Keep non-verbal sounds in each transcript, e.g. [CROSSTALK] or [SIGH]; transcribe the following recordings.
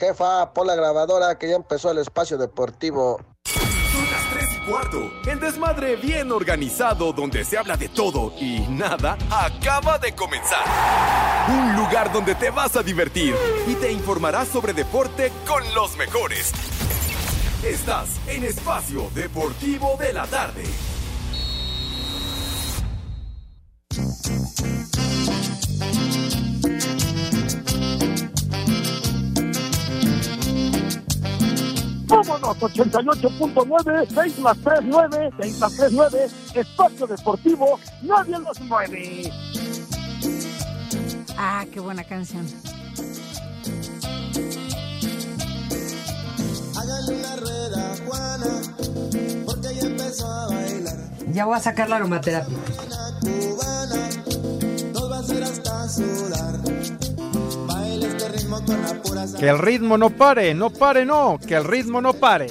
Jefa, pon la grabadora que ya empezó el espacio deportivo. Son las 3 y cuarto. El desmadre bien organizado donde se habla de todo y nada acaba de comenzar. Un lugar donde te vas a divertir y te informarás sobre deporte con los mejores. Estás en Espacio Deportivo de la Tarde. Vámonos, 88.9, 6 más 3, 9, 6 más 3, 9, Espacio Deportivo, nadie los mueve. Ah, qué buena canción. Hágale una rueda, Juana, porque ya empezó a bailar. Ya voy a sacar la aromaterapia. Cubana, nos va a hacer hasta sudar. Que el ritmo no pare, no pare, no, que el ritmo no pare.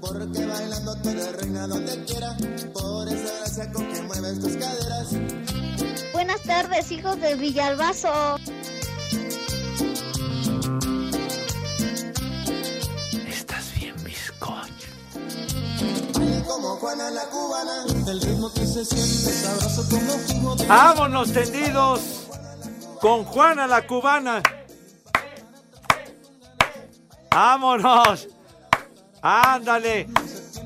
Porque bailando tú eres reina donde quiera. Por esa gracia con que mueves tus caderas. Buenas tardes, hijos de Villalbazo. Estás bien, bizcocho. Baila como Juana la cubana. El ritmo que se siente sabroso como jugo de Vámonos tendidos con Juana la cubana. Vámonos. Ándale.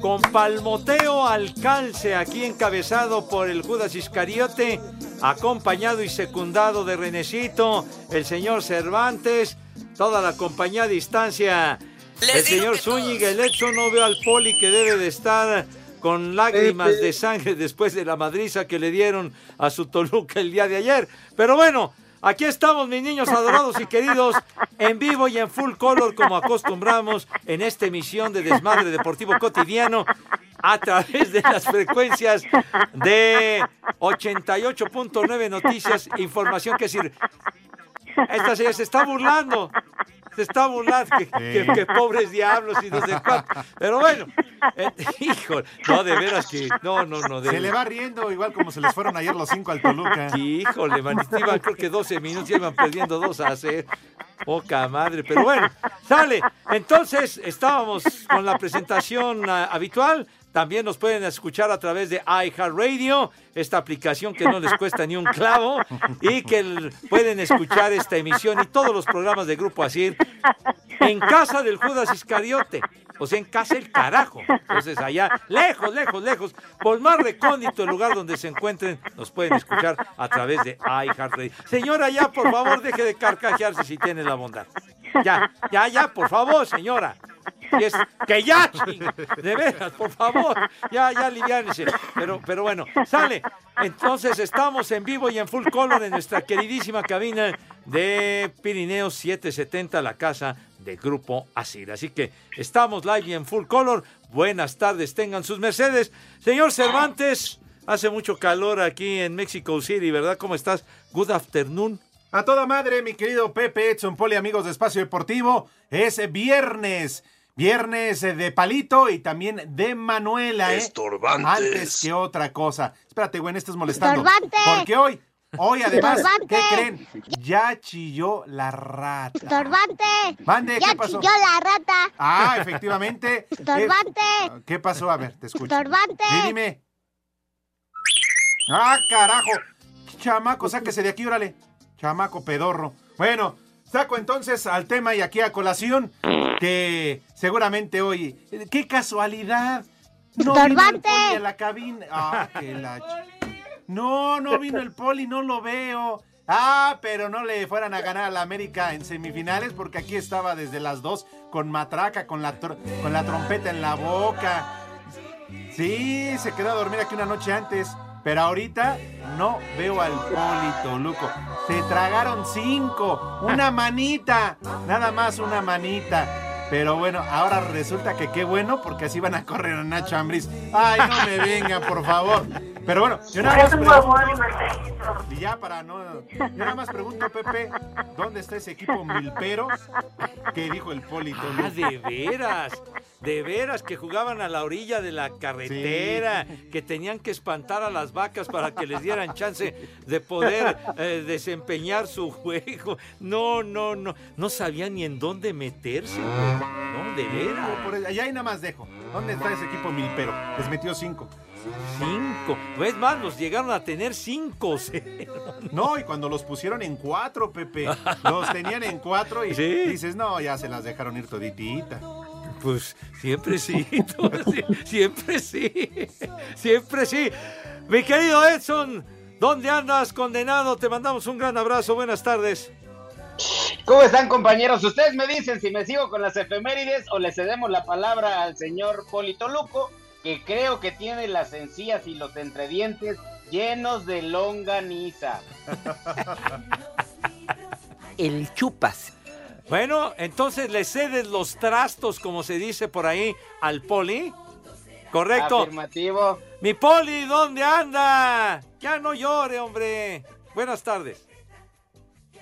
Con palmoteo al calce, aquí encabezado por el Judas Iscariote, acompañado y secundado de Renecito, el señor Cervantes, toda la compañía a distancia. el señor Zúñiga, el hecho no veo al poli que debe de estar con lágrimas de sangre después de la madriza que le dieron a su Toluca el día de ayer. Pero bueno, aquí estamos mis niños adorados y queridos, en vivo y en full color como acostumbramos en esta emisión de Desmadre Deportivo Cotidiano a través de las frecuencias de 88.9 Noticias, información que decir, esta señora se está burlando. Se está burlando, que, que- que pobres diablos y no sé cuánto. Pero bueno, eh, [LAUGHS] hijo, no, de veras que, no, no, no. De, Se le va riendo, igual como se les fueron ayer los cinco al Toluca. Híjole, man, iban creo que 12 minutos ya iban perdiendo 2 a 0. Poca madre, pero bueno, sale. Entonces, estábamos con la presentación ah, habitual. También nos pueden escuchar a través de iHeartRadio, esta aplicación que no les cuesta ni un clavo, y que pueden escuchar esta emisión y todos los programas de Grupo Asir en casa del Judas Iscariote. O sea, en casa el carajo. Entonces, allá, lejos, lejos, lejos, por más recóndito el lugar donde se encuentren, nos pueden escuchar a través de iHeartRadio. Señora, ya, por favor, deje de carcajearse si tiene la bondad. Ya, ya, ya, por favor, señora. Y es que ya, de veras, por favor, ya, ya aliviánese. Pero, pero bueno, sale. Entonces estamos en vivo y en full color en nuestra queridísima cabina de Pirineos 770, la casa de Grupo Asir. Así que estamos live y en full color. Buenas tardes, tengan sus mercedes. Señor Cervantes, hace mucho calor aquí en Mexico City, ¿verdad? ¿Cómo estás? Good afternoon. A toda madre, mi querido Pepe Edson Poli, amigos de Espacio Deportivo. Es viernes. Viernes eh, de Palito y también de Manuela, ¿eh? Estorbantes. Antes que otra cosa. Espérate, güey, no estés molestando. Estorbante. Porque hoy, hoy además, Estorbante. ¿qué creen? Ya chilló la rata. Estorbante. Mande, ya ¿qué pasó? chilló la rata. Ah, efectivamente. [LAUGHS] Estorbante. ¿Qué, qué pasó? A ver, te escucho. Estorbante. Sí, dime. Ah, carajo. Chamaco, sáquese de aquí, órale. Chamaco pedorro. Bueno, saco entonces al tema y aquí a colación que seguramente hoy. ¡Qué casualidad! No vino el Estorbante. poli a la cabina. Ah, que la No, no vino el poli, no lo veo. Ah, pero no le fueran a ganar a la América en semifinales porque aquí estaba desde las dos con matraca, con la, con la trompeta en la boca. Sí, se quedó a dormir aquí una noche antes. Pero ahorita no veo al Poli Toluco. Se tragaron cinco. Una manita. Nada más una manita. Pero bueno, ahora resulta que qué bueno porque así van a correr a Nacho Ambris. Ay, no me venga, por favor. Pero bueno, yo nada más pregunto- Y ya para no. Yo nada más pregunto, Pepe, ¿dónde está ese equipo milpero que dijo el Poli? Ah, de veras. De veras que jugaban a la orilla de la carretera, que tenían que espantar a las vacas para que les dieran chance de poder eh, desempeñar su juego. No, no, no, no sabían ni en dónde meterse, güey. No, de veras. Allá y nada más dejo. ¿Dónde está ese equipo milpero? Les metió cinco. Cinco. Es más, los llegaron a tener cinco. No, y cuando los pusieron en cuatro, Pepe, los tenían en cuatro y Sí. dices, no, ya se las dejaron ir toditita. Pues siempre sí, [LAUGHS] tú, sí, siempre sí, siempre sí. Mi querido Edson, ¿dónde andas condenado? Te mandamos un gran abrazo, buenas tardes. ¿Cómo están compañeros? Ustedes me dicen si me sigo con las efemérides o le cedemos la palabra al señor Polito Luco, que creo que tiene las encías y los entredientes llenos de longaniza. El chupas. Bueno, entonces le cedes los trastos, como se dice por ahí, al poli. Correcto. Afirmativo. Mi poli, ¿dónde anda? Ya no llore, hombre. Buenas tardes.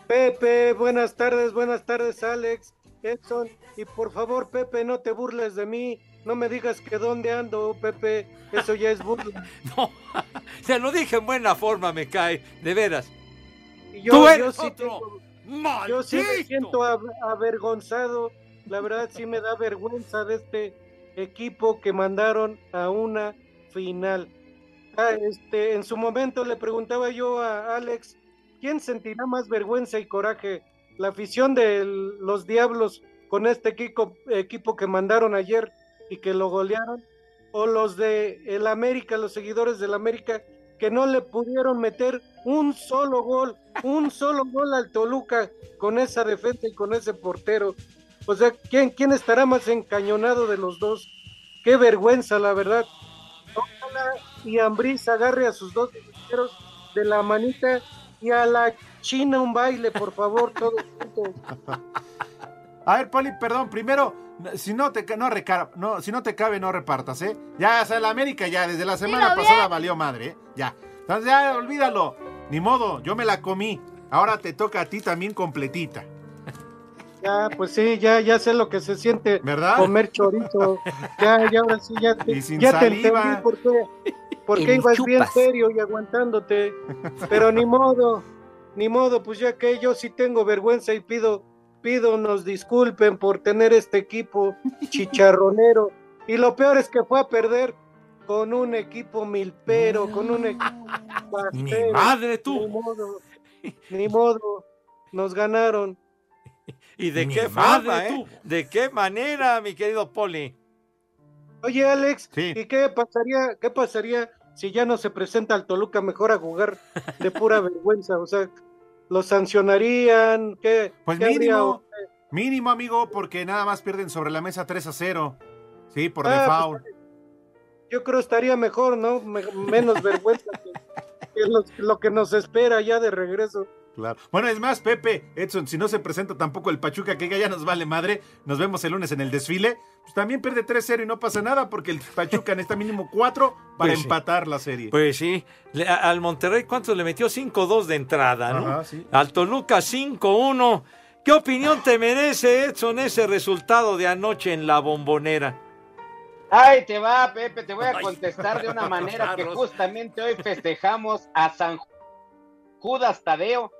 Pepe, buenas tardes, buenas tardes, Alex, Edson. Y por favor, Pepe, no te burles de mí. No me digas que dónde ando, Pepe. Eso ya es burla. [LAUGHS] No, [LAUGHS] se lo dije en buena forma, me cae, de veras. Y yo, Tú yo eres sí otro. tengo- yo sí me siento avergonzado. La verdad sí me da vergüenza de este equipo que mandaron a una final. Ah, este, en su momento le preguntaba yo a Alex, ¿quién sentirá más vergüenza y coraje? ¿La afición de los Diablos con este equipo, equipo que mandaron ayer y que lo golearon? ¿O los de el América, los seguidores del América, que no le pudieron meter un solo gol, un solo gol al Toluca con esa defensa y con ese portero? O sea, ¿quién, quién estará más encañonado de los dos? Qué vergüenza, la verdad. Ojalá y Ambriz agarre a sus dos delanteros de la manita y a la China un baile, por favor, todos juntos. [LAUGHS] A ver, Poli, perdón, primero, si no te, no, reca- no, si no te cabe, no repartas, ¿eh? Ya, o sea, la América ya, desde la semana Dilo pasada bien. valió madre, ¿eh? Ya. Entonces ya, olvídalo. Ni modo, yo me la comí. Ahora te toca a ti también completita. Ya, pues sí, ya, ya sé lo que se siente ¿Verdad? comer chorizo. Ya, ya, ahora sí, ya te, Y sin ya te saliva. entendí por qué, por qué ibas bien serio y aguantándote. Pero ni modo, ni modo, pues ya que yo sí tengo vergüenza y pido, pido nos disculpen por tener este equipo [LAUGHS] chicharronero. Y lo peor es que fue a perder con un equipo milpero, con un equipo [LAUGHS] Ni pastero. madre Ni tú. modo, ni modo, nos ganaron. ¿Y de Ni qué madre forma, eh? ¿De qué manera, mi querido poli? Oye, Alex, Sí. ¿y qué pasaría, qué pasaría si ya no se presenta al Toluca mejor a jugar de pura [LAUGHS] vergüenza? O sea, ¿lo sancionarían? ¿Qué, Pues qué habría? mínimo, mínimo, amigo, porque nada más pierden sobre la mesa 3 a 0. Sí, por Ah, pues, default. Yo creo estaría mejor, ¿no? Me- menos [LAUGHS] vergüenza que, que lo, lo que nos espera ya de regreso. Claro. Bueno, es más, Pepe, Edson, si no se presenta tampoco el Pachuca, que ya nos vale madre, nos vemos el lunes en el desfile, pues también pierde 3-0 y no pasa nada porque el Pachuca necesita mínimo 4 para Pues sí. empatar la serie. Pues sí, le- al Monterrey, ¿cuántos le metió? 5-2 de entrada, ¿no? Ajá, sí. Al Toluca 5-1. ¿Qué opinión te merece, Edson, ese resultado de anoche en la bombonera? Ay, te va, Pepe, te voy a Ay, contestar de una [LAUGHS] manera que justamente hoy festejamos a San Judas Tadeo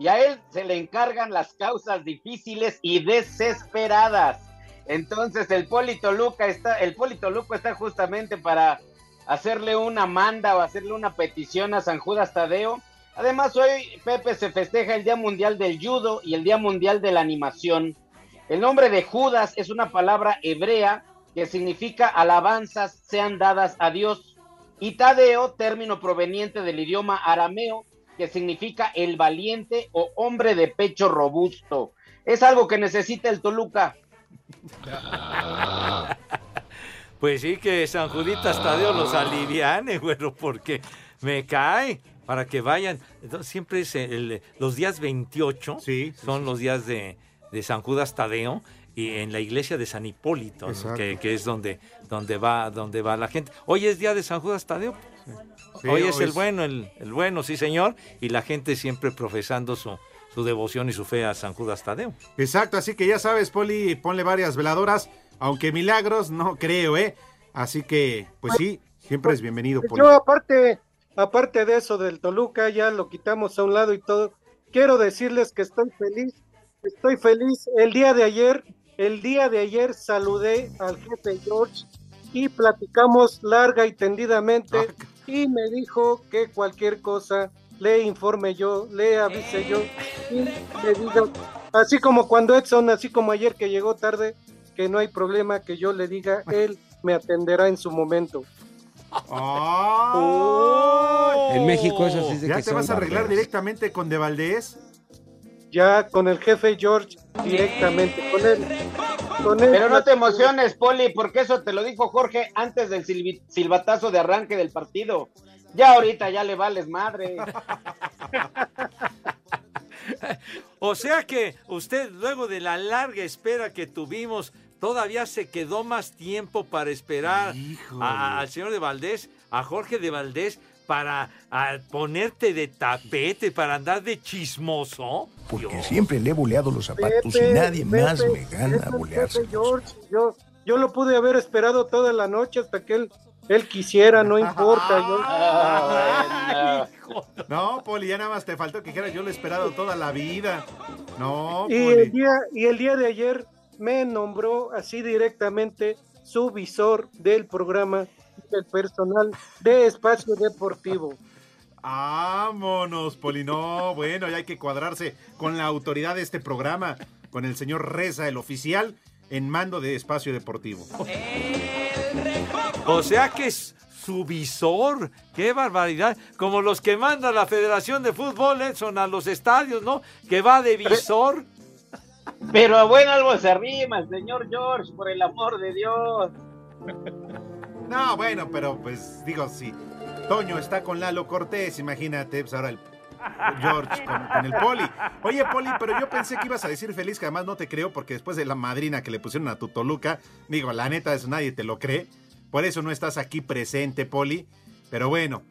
y a él se le encargan las causas difíciles y desesperadas. Entonces el Polito Luca está, el Polito Luca está justamente para hacerle una manda o hacerle una petición a San Judas Tadeo. Además, hoy Pepe se festeja el Día Mundial del Judo y el Día Mundial de la Animación. El nombre de Judas es una palabra hebrea que significa alabanzas sean dadas a Dios. Y Tadeo, término proveniente del idioma arameo, que significa el valiente o hombre de pecho robusto. Es algo que necesita el Toluca. [LAUGHS] Pues sí, que San Juditas Tadeo los aliviane, bueno, porque me cae para que vayan. Entonces, siempre es el- los días 28 Sí, sí, son los días de, de San Judas Tadeo y en la iglesia de San Hipólito, que, que es donde, donde, va, donde va la gente. Hoy es día de San Judas Tadeo. Sí, hoy es el bueno, el, el bueno, sí señor, y la gente siempre profesando su, su devoción y su fe a San Judas Tadeo. Exacto, así que ya sabes, Poli, ponle varias veladoras Aunque milagros, no creo, ¿eh? Así que, pues sí, siempre es bienvenido, Poli. Yo aparte, aparte de eso del Toluca, ya lo quitamos a un lado y todo. Quiero decirles que estoy feliz, estoy feliz. El día de ayer, el día de ayer saludé al jefe George y platicamos larga y tendidamente y me dijo que cualquier cosa le informe yo, le avise yo y le diga, así como cuando Edson, así como ayer que llegó tarde, que no hay problema que yo le diga, él me atenderá en su momento. En México eso sí es de ¿Ya que te son vas a arreglar directamente con De Valdés? Ya con el jefe George directamente, con él. Con él Pero no te emociones, Poli, porque eso te lo dijo Jorge antes del silbatazo de arranque del partido. Ya ahorita ya le vales madre. [LAUGHS] O sea que usted, luego de la larga espera que tuvimos, todavía se quedó más tiempo para esperar a- al señor de Valdés, a Jorge de Valdés, para a, ponerte de tapete, para andar de chismoso. Porque siempre le he boleado los zapatos Pepe, y nadie Pepe, más me gana bolearse. George. Yo, yo lo pude haber esperado toda la noche hasta que él, él quisiera, no [LAUGHS] importa. yo- Ah, No, Poli, ya nada más te faltó que dijera yo lo he esperado toda la vida. No, y, Poli. el día, y el día de ayer me nombró así directamente su visor del programa del personal de Espacio Deportivo. Vámonos, Poli. No, bueno, ya hay que cuadrarse con la autoridad de este programa, con el señor Reza, el oficial, en mando de Espacio Deportivo. O sea que es su visor. ¡Qué barbaridad! Como los que manda la Federación de Fútbol, Edson, a los estadios, ¿no? Que va de visor. Pero a buen algo se arrima señor George, por el amor de Dios. No, bueno, pero pues digo, si Toño está con Lalo Cortés, imagínate, pues ahora el George con, con el Poli. Oye, Poli, pero yo pensé que ibas a decir feliz, que además no te creo, porque después de la madrina que le pusieron a tu Toluca, digo, la neta, eso nadie te lo cree. Por eso no estás aquí presente, Poli. Pero bueno,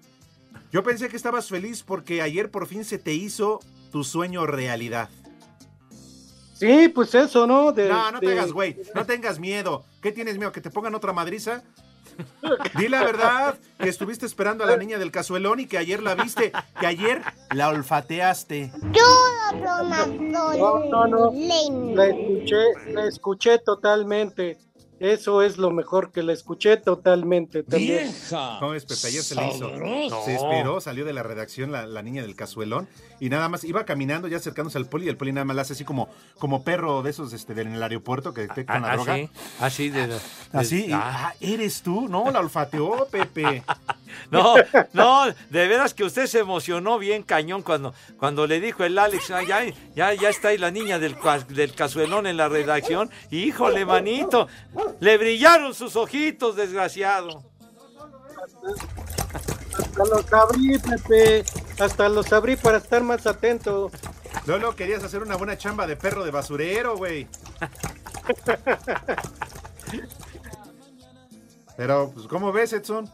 yo pensé que estabas feliz porque ayer por fin se te hizo tu sueño realidad. Sí, pues eso, ¿no? De- No, no te hagas, güey. No tengas miedo. ¿Qué tienes miedo? ¿Que te pongan otra madriza? Di la verdad, que estuviste esperando a la niña del cazuelón y que ayer la viste, que ayer la olfateaste. No, no, no. La escuché, la escuché totalmente. Eso es lo mejor que la escuché totalmente también. ¿Cómo es, Pepe? Ayer se le hizo. Se esperó, salió de la redacción la, la niña del cazuelón y nada más iba caminando ya acercándose al poli y el poli nada más la hace así como, como perro de esos este, del- en el aeropuerto que detectan la Ah, droga. sí, así de, de- Así, y, ah. ah, eres tú, ¿no? La olfateó, Pepe. [LAUGHS] [LAUGHS] No, no, de veras que usted se emocionó bien cañón cuando, cuando le dijo el Alex, "Ah, ya, ya, ya está ahí la niña del, del cazuelón en la redacción. Híjole, manito, le brillaron sus ojitos, desgraciado. Hasta los abrí, Pepe. Hasta los abrí para estar más atento. Lolo, querías hacer una buena chamba de perro de basurero, güey. [LAUGHS] Pero, pues, ¿cómo ves, Edson?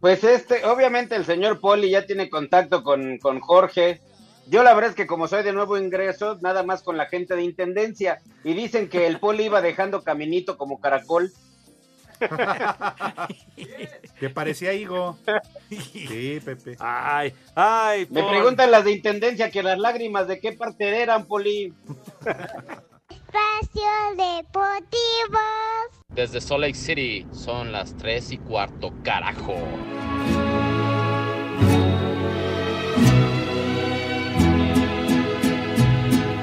Pues este, obviamente el señor Poli ya tiene contacto con, con Jorge. Yo la verdad es que como soy de nuevo ingreso, nada más con la gente de Intendencia. Y dicen que el Poli iba dejando caminito como caracol. [LAUGHS] Que parecía higo. Sí, Pepe. Ay, ay, Me preguntan las de Intendencia que las lágrimas de qué parte eran, Poli. Espacio Deportivo. Desde Salt Lake City son las 3 y cuarto, carajo.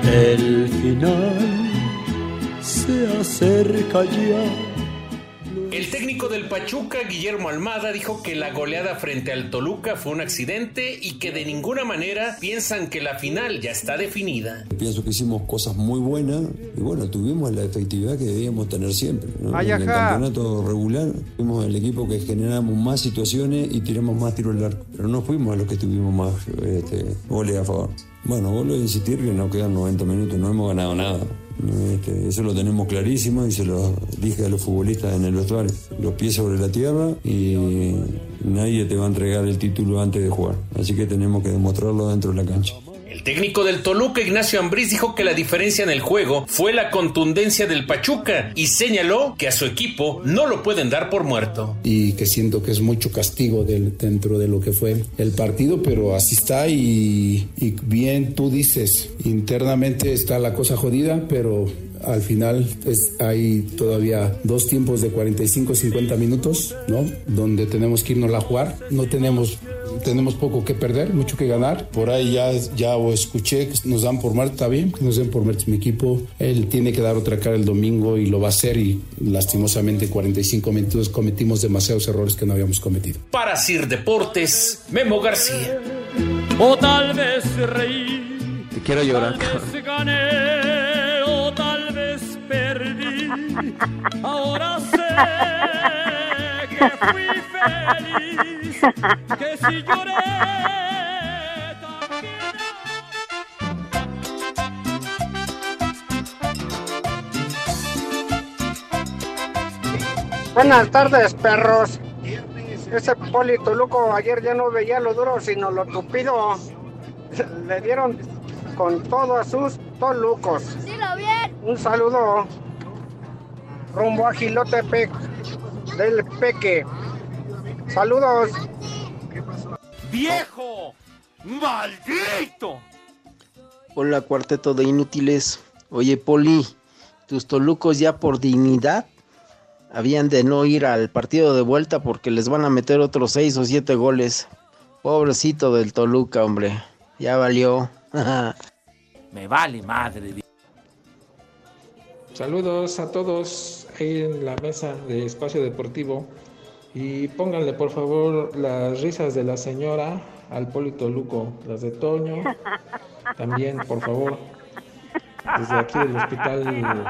El final se acerca ya. El técnico del Pachuca, Guillermo Almada, dijo que la goleada frente al Toluca fue un accidente y que de ninguna manera piensan que la final ya está definida. Pienso que hicimos cosas muy buenas y bueno, tuvimos la efectividad que debíamos tener siempre. ¿no? Ay, en el campeonato regular fuimos el equipo que generamos más situaciones y tiramos más tiros al arco, pero no fuimos a los que tuvimos más este, goles a favor. Bueno, vuelvo a insistir que nos quedan 90 minutos, no hemos ganado nada. Este, eso lo tenemos clarísimo y se lo dije a los futbolistas en el vestuario. Los pies sobre la tierra y nadie te va a entregar el título antes de jugar. Así que tenemos que demostrarlo dentro de la cancha. El técnico del Toluca, Ignacio Ambriz, dijo que la diferencia en el juego fue la contundencia del Pachuca y señaló que a su equipo no lo pueden dar por muerto. y que siento que es mucho castigo dentro de lo que fue el partido, pero así está y, y bien tú dices, internamente está la cosa jodida, pero al final es- hay todavía dos tiempos de 45-50 minutos, ¿no? Donde tenemos que irnos a jugar, no tenemos... Tenemos poco que perder, mucho que ganar. Por ahí ya, ya o escuché que nos dan por muerto, está bien, que nos den por muerto mi equipo. Él tiene que dar otra cara el domingo y lo va a hacer y lastimosamente en 45 minutos cometimos demasiados errores que no habíamos cometido. Para Sir Deportes, Memo García. O tal vez reí, Te quiero llorar. tal vez gané, o tal vez perdí. [LAUGHS] Ahora sé que fui feliz, que si lloré. Buenas tardes, perros. Ese Poli Toluco ayer ya no veía lo duro, sino lo tupido. Le dieron con todo a sus Tolucos. Dilo bien. Un saludo rumbo a Gilotepec del Peque. Saludos. ¡Viejo! ¡Maldito! Hola, cuarteto de inútiles. Oye, Poli, tus tolucos ya por dignidad habían de no ir al partido de vuelta porque les van a meter otros seis o siete goles. Pobrecito del Toluca, hombre. Ya valió. [LAUGHS] Me vale madre. Saludos a todos ahí en la mesa de Espacio Deportivo y pónganle por favor las risas de la señora al Polito Luco, las de Toño, [LAUGHS] también por favor, desde aquí del Hospital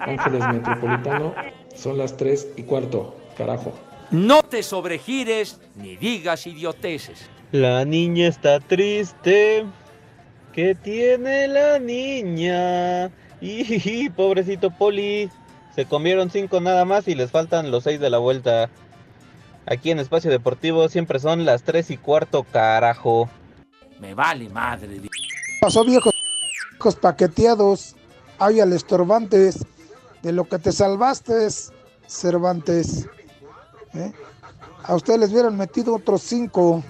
Ángeles Metropolitano, son las 3 y cuarto, carajo. No te sobregires ni digas idioteces. La niña está triste. ¿Qué tiene la niña? [LAUGHS] Y pobrecito Poli. Se comieron cinco nada más y les faltan los seis de la vuelta. Aquí en Espacio Deportivo siempre son las tres y cuarto, carajo. Me vale madre. Pasó viejos, viejos paqueteados, ay al estorbantes, de lo que te salvaste, Cervantes. ¿eh? A ustedes les hubieran metido otros cinco.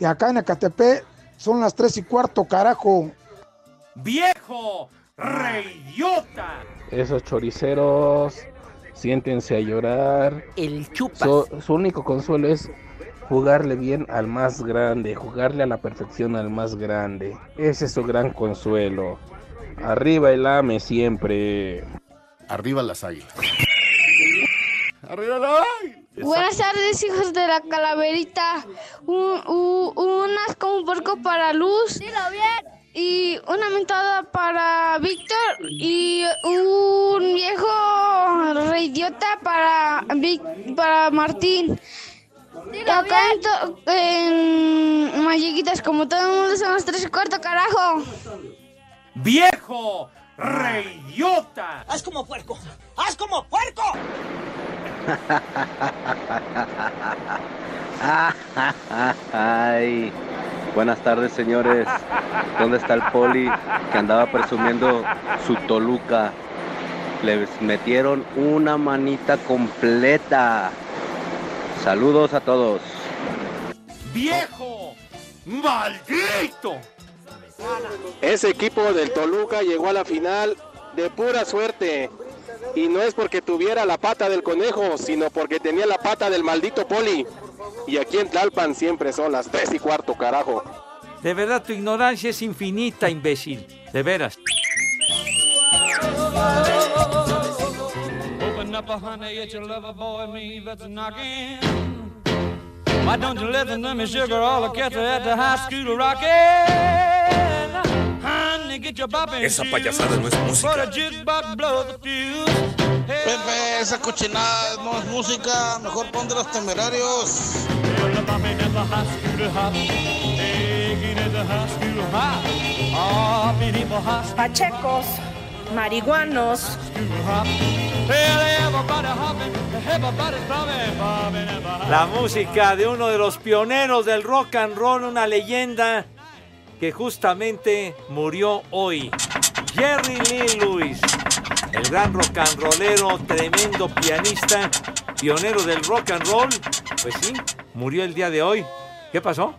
Y acá en Ecatepec son las tres y cuarto, carajo. ¡Viejo! ¡Reidiota! Esos choriceros, siéntense a llorar. El chupas. Su, su único consuelo es jugarle bien al más grande, jugarle a la perfección al más grande. Ese es su gran consuelo. Arriba el AME siempre. Arriba las águilas. Arriba las águilas. Buenas tardes, hijos de la calaverita. Un, u- unas como porco para Luz. Dilo bien. Y una mentada para Víctor. Y un viejo reidiota para, Vic- para Martín. Y acá en, en Malleguitas, como todo el mundo son las tres y cuarto, carajo. ¡Viejo! ¡Reidiota! ¡Haz como puerco! ¡Haz como puerco! [LAUGHS] Ay, buenas tardes señores. ¿Dónde está el poli que andaba presumiendo su Toluca? Les metieron una manita completa. Saludos a todos. ¡Viejo! ¡Maldito! Ese equipo del Toluca llegó a la final de pura suerte. Y no es porque tuviera la pata del conejo, sino porque tenía la pata del maldito poli. Y aquí en Tlalpan siempre son las tres y cuarto, carajo. De verdad, tu ignorancia es infinita, imbécil. De veras. Open up a honey, it's your lover boy, me that's knocking. Why don't you listen to me, sugar? All the cats are at the high school rocking. Esa payasada no es música. Pepe, esa cochinada no es música, mejor pon de los temerarios. Pachecos, marihuanos. La música de uno de los pioneros del rock and roll, una leyenda. Que justamente murió hoy. Jerry Lee Lewis, el gran rock and rollero, tremendo pianista, pionero del rock and roll. Pues sí, murió el día de hoy. ¿Qué pasó?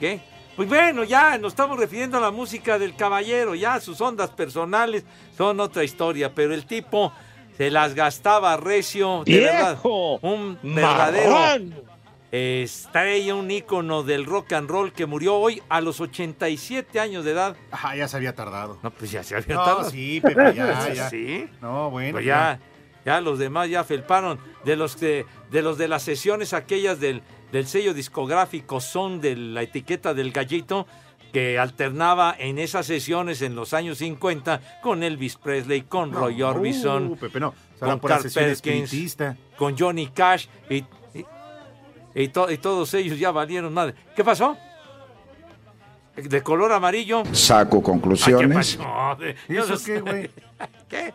¿Qué? Pues bueno, ya nos estamos refiriendo a la música del caballero, ya sus ondas personales son otra historia, pero el tipo se las gastaba recio, de verdad. Un verdadero ¡Marrano! estrella, un ícono del rock and roll que murió hoy a los 87 años de edad. Ah, ya se había tardado. No, pues ya se había No, tardado. sí, Pepe, ya, [LAUGHS] ya. Sí. No, bueno. Pues ya, ya los demás ya felparon. De los que, de los de las sesiones aquellas del, del sello discográfico son de la etiqueta del gallito que alternaba en esas sesiones en los años 50 con Elvis Presley, con No, Roy Orbison, uh, Pepe, no. con Carl Perkins, espiritista. con Johnny Cash y, y- y to- y todos ellos ya valieron madre. ¿Qué pasó? De color amarillo. Saco conclusiones. Ay, ¿qué pasó? [LAUGHS] De- ¿Y yo eso qué, güey? [LAUGHS] ¿Qué?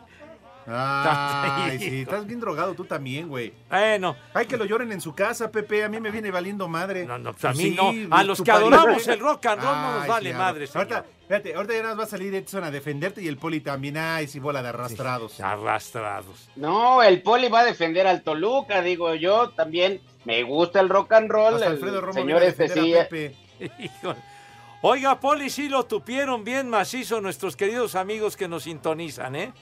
Ay, sí, estás bien drogado tú también, güey. Bueno. Hay que lo lloren en su casa, Pepe. A mí me viene valiendo madre. No, no, pues a mí no. A los que adoramos el rock and roll no nos vale madre, señor. Ahorita, fíjate, ahorita ya nada más va a salir Edson a defenderte y el poli también. Ay, sí, bola de arrastrados. arrastrados. No, el Poli va a defender al Toluca, digo yo. También me gusta el rock and roll. Hasta Alfredo Romo señor viene a este defender sí. a Pepe. [LAUGHS] Híjole. Oiga, Poli, sí lo tupieron bien macizo nuestros queridos amigos que nos sintonizan, ¿eh?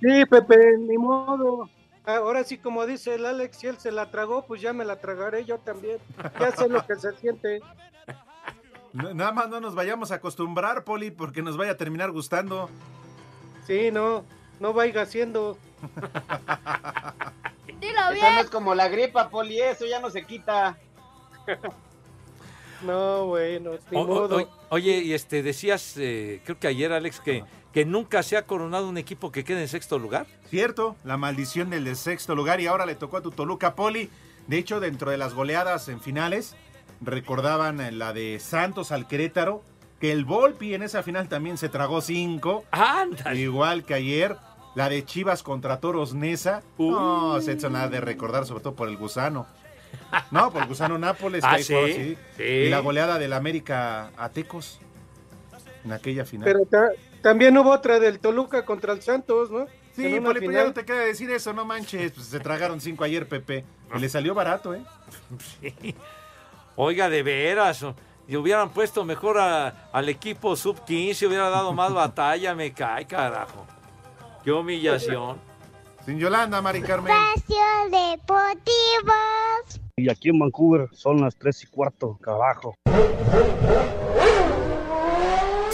Sí, Pepe, ni modo. Ahora sí, como dice el Alex, si él se la tragó, pues ya me la tragaré yo también. Ya sé lo que se siente. No- Nada más no nos vayamos a acostumbrar, Poli, porque nos vaya a terminar gustando. Sí, no, no vaya haciendo. [LAUGHS] Eso no es como la gripa, Poli, eso ya no se quita. [LAUGHS] No, bueno, O- o- modo. o- oye, y este, decías, eh, creo que ayer, Alex, que, que nunca se ha coronado un equipo que quede en sexto lugar. Cierto, la maldición del de sexto lugar y ahora le tocó a tu Toluca Poli. De hecho, dentro de las goleadas en finales, recordaban en la de Santos al Querétaro, que el Volpi en esa final también se tragó cinco. Igual que ayer, la de Chivas contra Toros Nesa. No, se hecho nada de recordar, sobre todo por el gusano. No, por el gusano Nápoles. [LAUGHS] Ah, ¿sí? sí. Sí. Y la goleada del América a Tecos en aquella final. Pero ta- también hubo otra del Toluca contra el Santos, ¿no? Sí, Poli, ya no te queda decir eso, no manches. Pues se tragaron cinco ayer, Pepe. Y le salió barato, ¿eh? Oiga, de veras. Y hubieran puesto mejor a- al equipo sub-15, hubiera dado más batalla, me cae, carajo. Qué humillación. Sin Yolanda, Mari Carmen. Espacio Deportivo. Y aquí en Vancouver son las 3 y cuarto, abajo.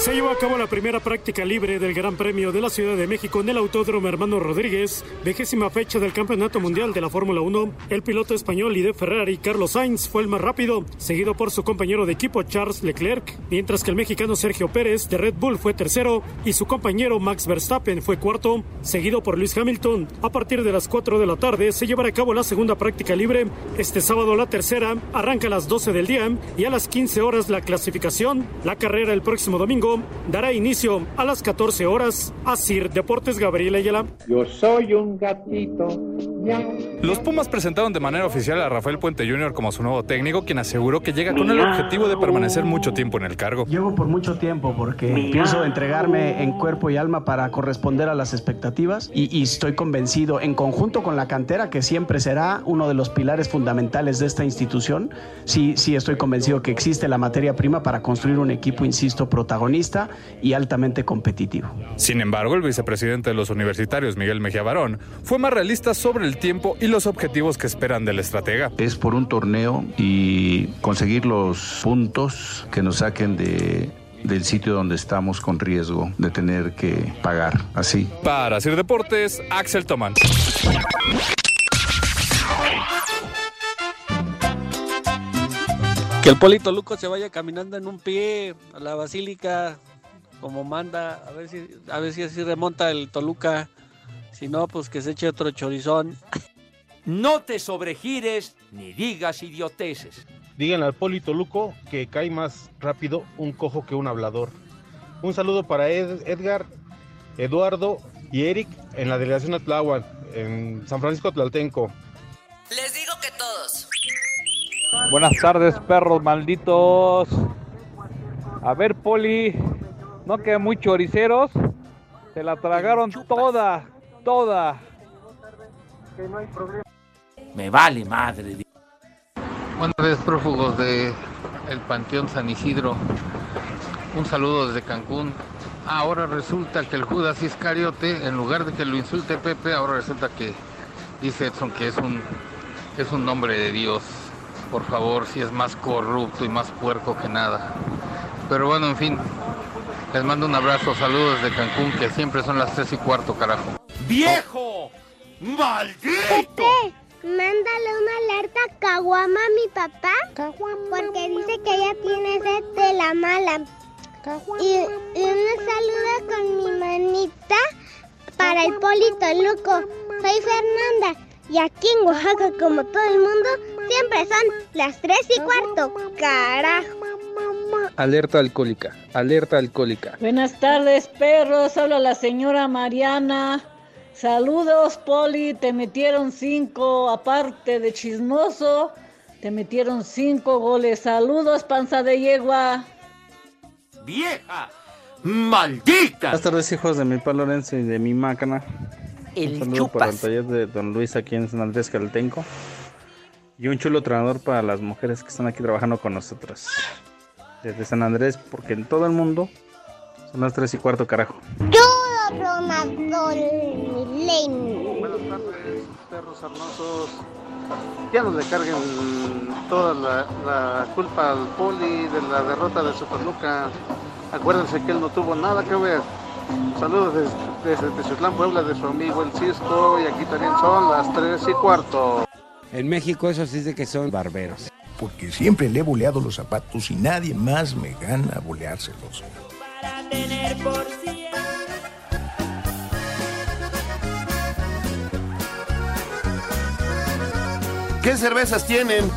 Se llevó a cabo la primera práctica libre del Gran Premio de la Ciudad de México en el Autódromo Hermano Rodríguez, vigésima fecha del Campeonato Mundial de la Fórmula 1. El piloto español y de Ferrari, Carlos Sainz, fue el más rápido, seguido por su compañero de equipo Charles Leclerc, mientras que el mexicano Sergio Pérez de Red Bull fue tercero y su compañero Max Verstappen fue cuarto, seguido por Luis Hamilton. A partir de las 4 de la tarde se llevará a cabo la segunda práctica libre. Este sábado la tercera arranca a las 12 del día y a las 15 horas la clasificación. La carrera el próximo domingo dará inicio a las 14 horas. Asir Deportes Gabriel Ayala. Yo soy un gatito. Los Pumas presentaron de manera oficial a Rafael Puente Jr. como su nuevo técnico, quien aseguró que llega con el objetivo de permanecer mucho tiempo en el cargo. Llevo por mucho tiempo porque pienso entregarme en cuerpo y alma para corresponder a las expectativas y, y estoy convencido, en conjunto con la cantera, que siempre será uno de los pilares fundamentales de esta institución. Sí, sí estoy convencido que existe la materia prima para construir un equipo, insisto, protagonista y altamente competitivo. Sin embargo, el vicepresidente de los universitarios, Miguel Mejía Barón, fue más realista sobre el tiempo y los objetivos que esperan del estratega. Es por un torneo y conseguir los puntos que nos saquen de del sitio donde estamos con riesgo de tener que pagar así. Para hacer deportes, Axel Tomán. Que el Polito Luco se vaya caminando en un pie a la basílica como manda, a ver si, a ver si así remonta el Toluca. Si no, pues que se eche otro chorizón. No te sobregires ni digas idioteces. Díganle al Polito Luco que cae más rápido un cojo que un hablador. Un saludo para Ed- Edgar, Eduardo y Eric en la delegación Atláhuac, en San Francisco Tlaltenco. Les. Buenas tardes, perros malditos. A ver, Poli, no que muy choriceros. Se la tragaron toda, toda. Que. Me vale madre. Buenas tardes, prófugos de el Panteón San Isidro. Un saludo desde Cancún. Ahora resulta que el Judas Iscariote, en lugar de que lo insulte Pepe, ahora resulta que dice Edson que es un, es un nombre de Dios. Por favor, si es más corrupto y más puerco que nada. Pero bueno, en fin, les mando un abrazo, saludos desde Cancún, que siempre son las tres y cuarto, carajo. ¡Viejo! ¡Maldito! Pepe, mándale una alerta a Caguama a mi papá. Porque dice que ella tiene sed de la mala. Y, y un saludo con mi manita para el Polito Luco. Soy Fernanda. Y aquí en Oaxaca, como todo el mundo, siempre son las 3 y cuarto. Carajo. Alerta alcohólica, alerta alcohólica. Buenas tardes, perros. Habla la señora Mariana. Saludos, Poli. Te metieron cinco, aparte de chismoso. Te metieron cinco goles. Saludos, panza de yegua. ¡Vieja! ¡Maldita! Buenas tardes, hijos de mi pa Lorenzo y de mi máquina. El un saludo chupas. para el taller de Don Luis aquí en San Andrés Caltenco. Y un chulo entrenador para las mujeres que están aquí trabajando con nosotros. Desde San Andrés, porque en todo el mundo son las 3 y cuarto, carajo. Yo, Ronaldo. Buenas tardes, perros arnosos. Ya no le carguen toda la, la culpa al poli de la derrota de Superluca. Acuérdense que él no tuvo nada que ver. Saludos desde, desde Tezutlán, Puebla, de su amigo el Cisco. Y aquí también son las 3 y cuarto. En México eso sí de que son barberos. Porque siempre le he boleado los zapatos y nadie más me gana boleárselos. ¿Qué cervezas tienen?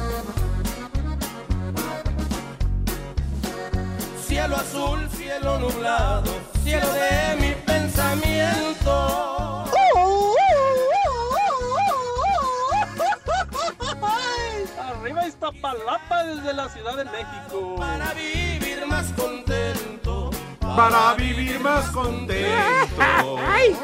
Cielo azul, cielo nublado, cielo de mi pensamiento. Arriba Iztapalapa desde la Ciudad de México. Para vivir más contento. Para vivir más contento. [LAUGHS] Ay.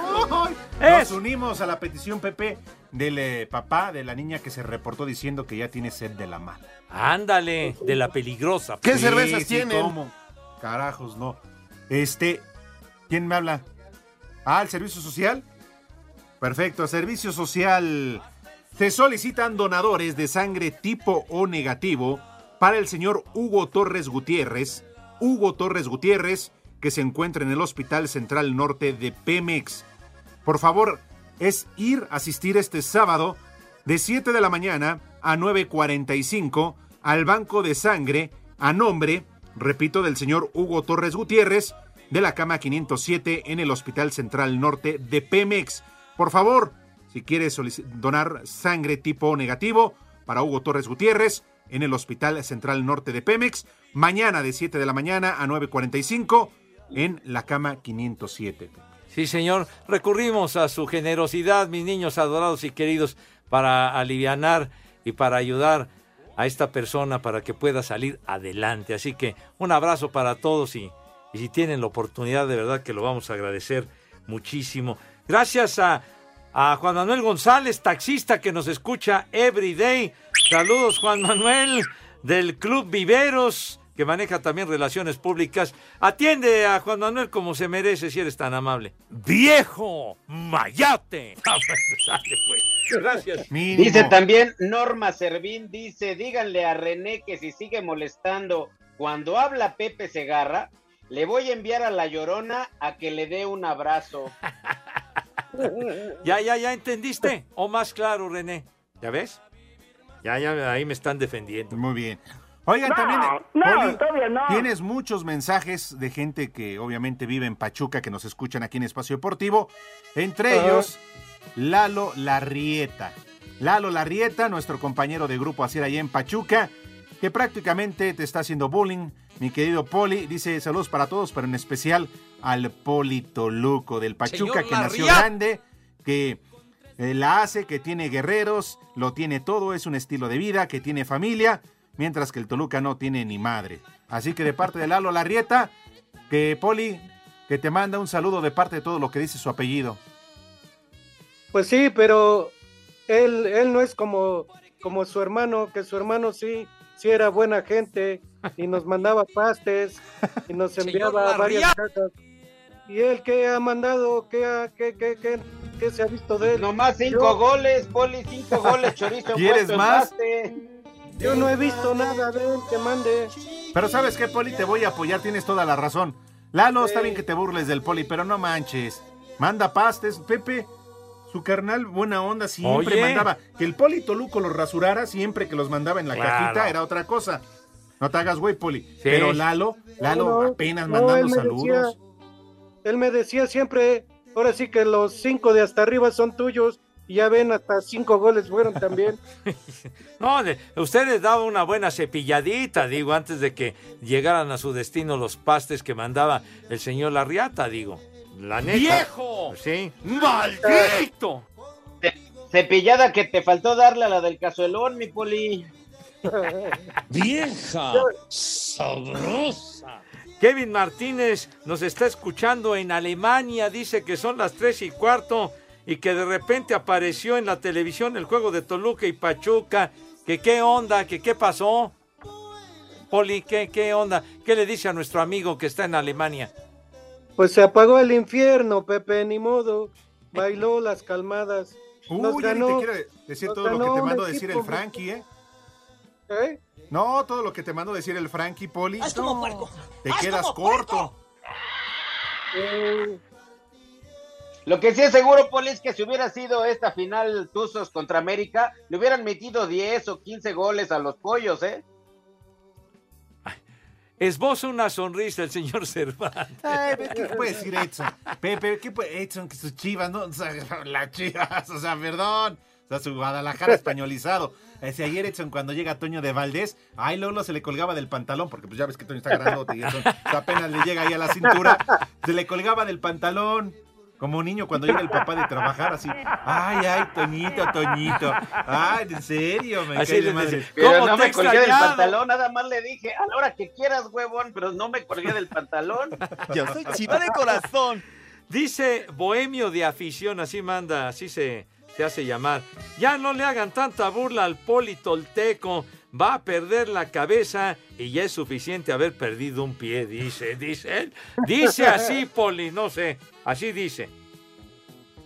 Nos unimos a la petición, Pepe, del eh, papá de la niña que se reportó diciendo que ya tiene sed de la mano. Ándale, de la peligrosa. ¿Qué Sí, cervezas sí, tienen? ¿cómo? Carajos, no. Este, ¿quién me habla? Ah, el servicio social. Perfecto, servicio social. Se solicitan donadores de sangre tipo O negativo para el señor Hugo Torres Gutiérrez. Hugo Torres Gutiérrez, que se encuentra en el Hospital Central Norte de Pemex. Por favor, es ir a asistir este sábado de 7 de la mañana a 9.45 al banco de sangre a nombre, repito, del señor Hugo Torres Gutiérrez de la cama 507 en el Hospital Central Norte de Pemex. Por favor, si quieres donar sangre tipo negativo para Hugo Torres Gutiérrez en el Hospital Central Norte de Pemex, mañana de 7 de la mañana a 9.45 en la cama 507. Sí, señor. Recurrimos a su generosidad, mis niños adorados y queridos, para alivianar y para ayudar a esta persona para que pueda salir adelante. Así que un abrazo para todos y, y si tienen la oportunidad, de verdad que lo vamos a agradecer muchísimo. Gracias a, a Juan Manuel González, taxista que nos escucha every day. Saludos, Juan Manuel, del Club Viveros, que maneja también relaciones públicas. Atiende a Juan Manuel como se merece si eres tan amable. ¡Viejo! ¡Mayate! [LAUGHS] Ah, pues. Gracias. Dice también Norma Servín, dice, díganle a René que si sigue molestando cuando habla Pepe Segarra, le voy a enviar a la llorona a que le dé un abrazo. Ya, ya, ya entendiste. O más claro, René. ¿Ya ves? Ya, ya, ahí me están defendiendo. Muy bien. Oigan, No, también, no, Poli, todavía no. tienes muchos mensajes de gente que obviamente vive en Pachuca, que nos escuchan aquí en Espacio Deportivo. Entre ellos, Lalo Larrieta. Lalo Larrieta, nuestro compañero de grupo Así allá en Pachuca, que prácticamente te está haciendo bullying. Mi querido Poli, dice saludos para todos, pero en especial al Poli Toluco del Pachuca, que nació grande, que eh, la hace, que tiene guerreros, lo tiene todo, es un estilo de vida, que tiene familia mientras que el Toluca no tiene ni madre. Así que de parte de Lalo Larrieta, que Poli, que te manda un saludo de parte de todo lo que dice su apellido. Pues sí, pero él, él no es como, como su hermano, que su hermano sí, sí era buena gente y nos [LAUGHS] mandaba pastes y nos enviaba varias cajas. ¿Y él qué ha mandado? ¿Qué, ha- qué, qué, qué, qué se ha visto de él? Nomás cinco Yo- goles, Poli, cinco goles, chorizo. [LAUGHS] ¿Quieres más? Yo no he visto nada de él que mande. Pero sabes qué, Poli, te voy a apoyar, tienes toda la razón. Lalo, está bien que te burles del Poli, pero no manches. Manda pastes, Pepe. Su carnal, buena onda, siempre Oye. mandaba. Que el Poli Toluco los rasurara siempre que los mandaba en la Claro. cajita era otra cosa. No te hagas güey, Poli. Pero Lalo, Lalo No, apenas no, mandando saludos. decía- él me decía siempre, ahora sí que los cinco de hasta arriba son tuyos. Y ya ven, hasta cinco goles fueron también. [LAUGHS] No, de- usted les daba una buena cepilladita, digo, antes de que llegaran a su destino los pastes que mandaba el señor Larriata, digo. La neta. ¡Viejo! Sí. ¡Maldito! Cepillada que te faltó darle a la del cazuelón, mi Poli. [LAUGHS] Vieja, sabrosa. Kevin Martínez nos está escuchando en Alemania, dice que son las tres y cuarto y que de repente apareció en la televisión el juego de Toluca y Pachuca. Que qué onda, que qué pasó. Poli, ¿qué, qué onda? ¿Qué le dice a nuestro amigo que está en Alemania? Pues se apagó el infierno, Pepe, ni modo. Bailó las calmadas. Nos Uy, ya ni te ganó- quiero decir todo lo que ganó te mando a decir el Frankie, ¿eh? ¿Eh? No, todo lo que te mando a decir el Frankie, Poli. Haz como puerco. Te Haz quedas como corto. Lo que sí es seguro, Poli, es que si hubiera sido esta final Tuzos contra América, le hubieran metido 10 o 15 goles a los pollos, ¿eh? Esboza una sonrisa el señor Cervantes. Ay, ¿qué puede decir Edson? Pepe, ¿qué puede Edson? Que sus chivas, ¿no? O sea, [LAUGHS] las chivas, o sea, perdón. O sea, su Guadalajara españolizado. Ese ayer Edson, cuando llega Toño de Valdés, ay, Lolo se le colgaba del pantalón, porque pues ya ves que Toño está grandote y Edson apenas le llega ahí a la cintura. Se le colgaba del pantalón. Como un niño cuando llega el papá de trabajar, así. Ay, ay, Toñito, Toñito. Ay, en serio, me Así cae le de madre. dice, Pero ¿Cómo no te me colgué del pantalón, nada más le dije, a la hora que quieras, huevón, pero no me colgué del pantalón. [LAUGHS] Yo soy chiva de corazón. Dice Bohemio de afición, así manda, así se, se hace llamar. Ya no le hagan tanta burla al Poli Tolteco. Va a perder la cabeza y ya es suficiente haber perdido un pie, dice, dice él. Dice así, [LAUGHS] Poli, no sé, así dice.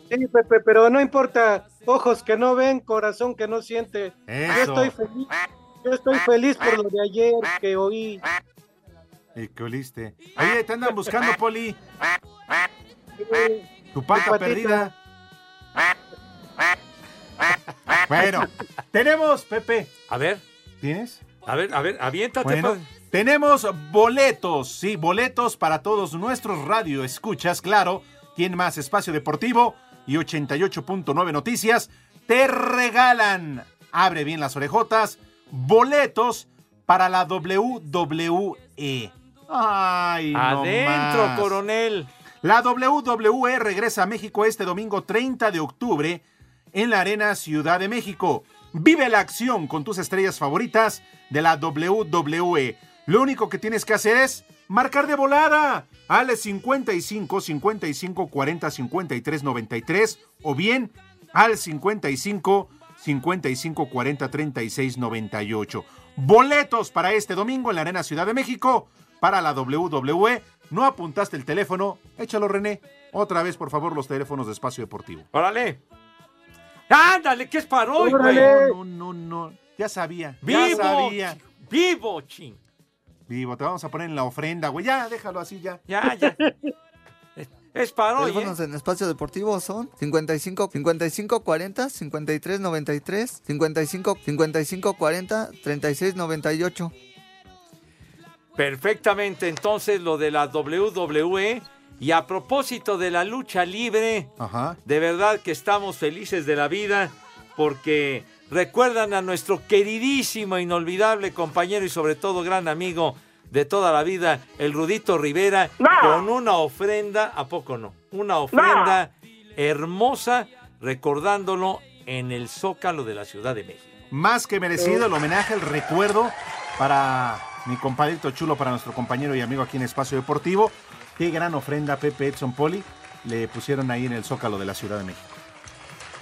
Sí, Pepe, pero no importa. Ojos que no ven, corazón que no siente. Yo estoy feliz. Yo estoy feliz por lo de ayer que oí. ¿Y qué oliste? Oye, te andan buscando, Poli. Tu pata patita. perdida. [LAUGHS] Bueno, tenemos, Pepe. A ver. ¿Tienes? A ver, a ver, aviéntate. Bueno, tenemos boletos, sí, boletos para todos nuestros radio escuchas, claro. ¿Quién más? Espacio Deportivo y 88.9 Noticias te regalan, abre bien las orejotas, boletos para la WWE. Ay, Adentro, coronel. La WWE regresa a México este domingo 30 de octubre en la Arena Ciudad de México. Vive la acción con tus estrellas favoritas de la WWE. Lo único que tienes que hacer es marcar de volada al 55 55 40 53 93 o bien al 55 55 40 36 98. Boletos para este domingo en la Arena Ciudad de México para la WWE. No apuntaste el teléfono, échalo René. Otra vez, por favor, los teléfonos de Espacio Deportivo. Órale. Ándale, ¿qué es para hoy, güey? Órale. No, no, no. Ya sabía. Ya Vivo, sabía. Vivo, ching. Vivo, te vamos a poner en la ofrenda, güey. Ya, déjalo así ya. Ya, ya. Es para hoy, ¿eh? En espacio deportivo son 55 55 40 53 93 55 55 40 36 98. Perfectamente, entonces lo de la WWE. Y a propósito de la lucha libre, de verdad que estamos felices de la vida porque recuerdan a nuestro queridísimo, inolvidable compañero y sobre todo gran amigo de toda la vida, el Rudito Rivera, con una ofrenda, ¿a poco no? Una ofrenda hermosa recordándolo en el Zócalo de la Ciudad de México. Más que merecido el homenaje, el recuerdo para mi compadrito chulo, para nuestro compañero y amigo aquí en Espacio Deportivo. Qué gran ofrenda Pepe Edson Poli le pusieron ahí en el Zócalo de la Ciudad de México.